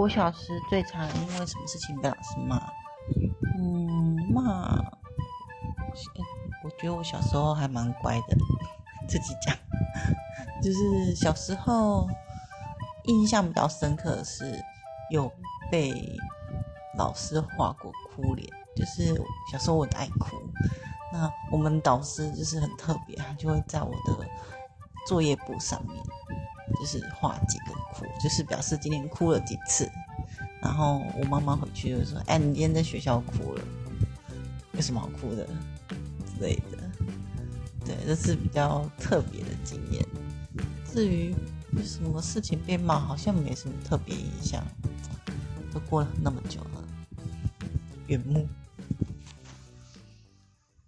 国小时最常因为什么事情被老师骂？嗯，骂。我觉得我小时候还蛮乖的，自己讲。就是小时候印象比较深刻的是有被老师画过哭脸，就是小时候我爱哭。那我们导师就是很特别，他就会在我的作业簿上面，就是画几个哭，就是表示今天哭了几次。然后我妈妈回去就说：“哎，你今天在学校哭了，有什么好哭的？”之类的。对，这是比较特别的经验。至于有什么事情被骂，好像没什么特别印象，都过了那么久了，圆木。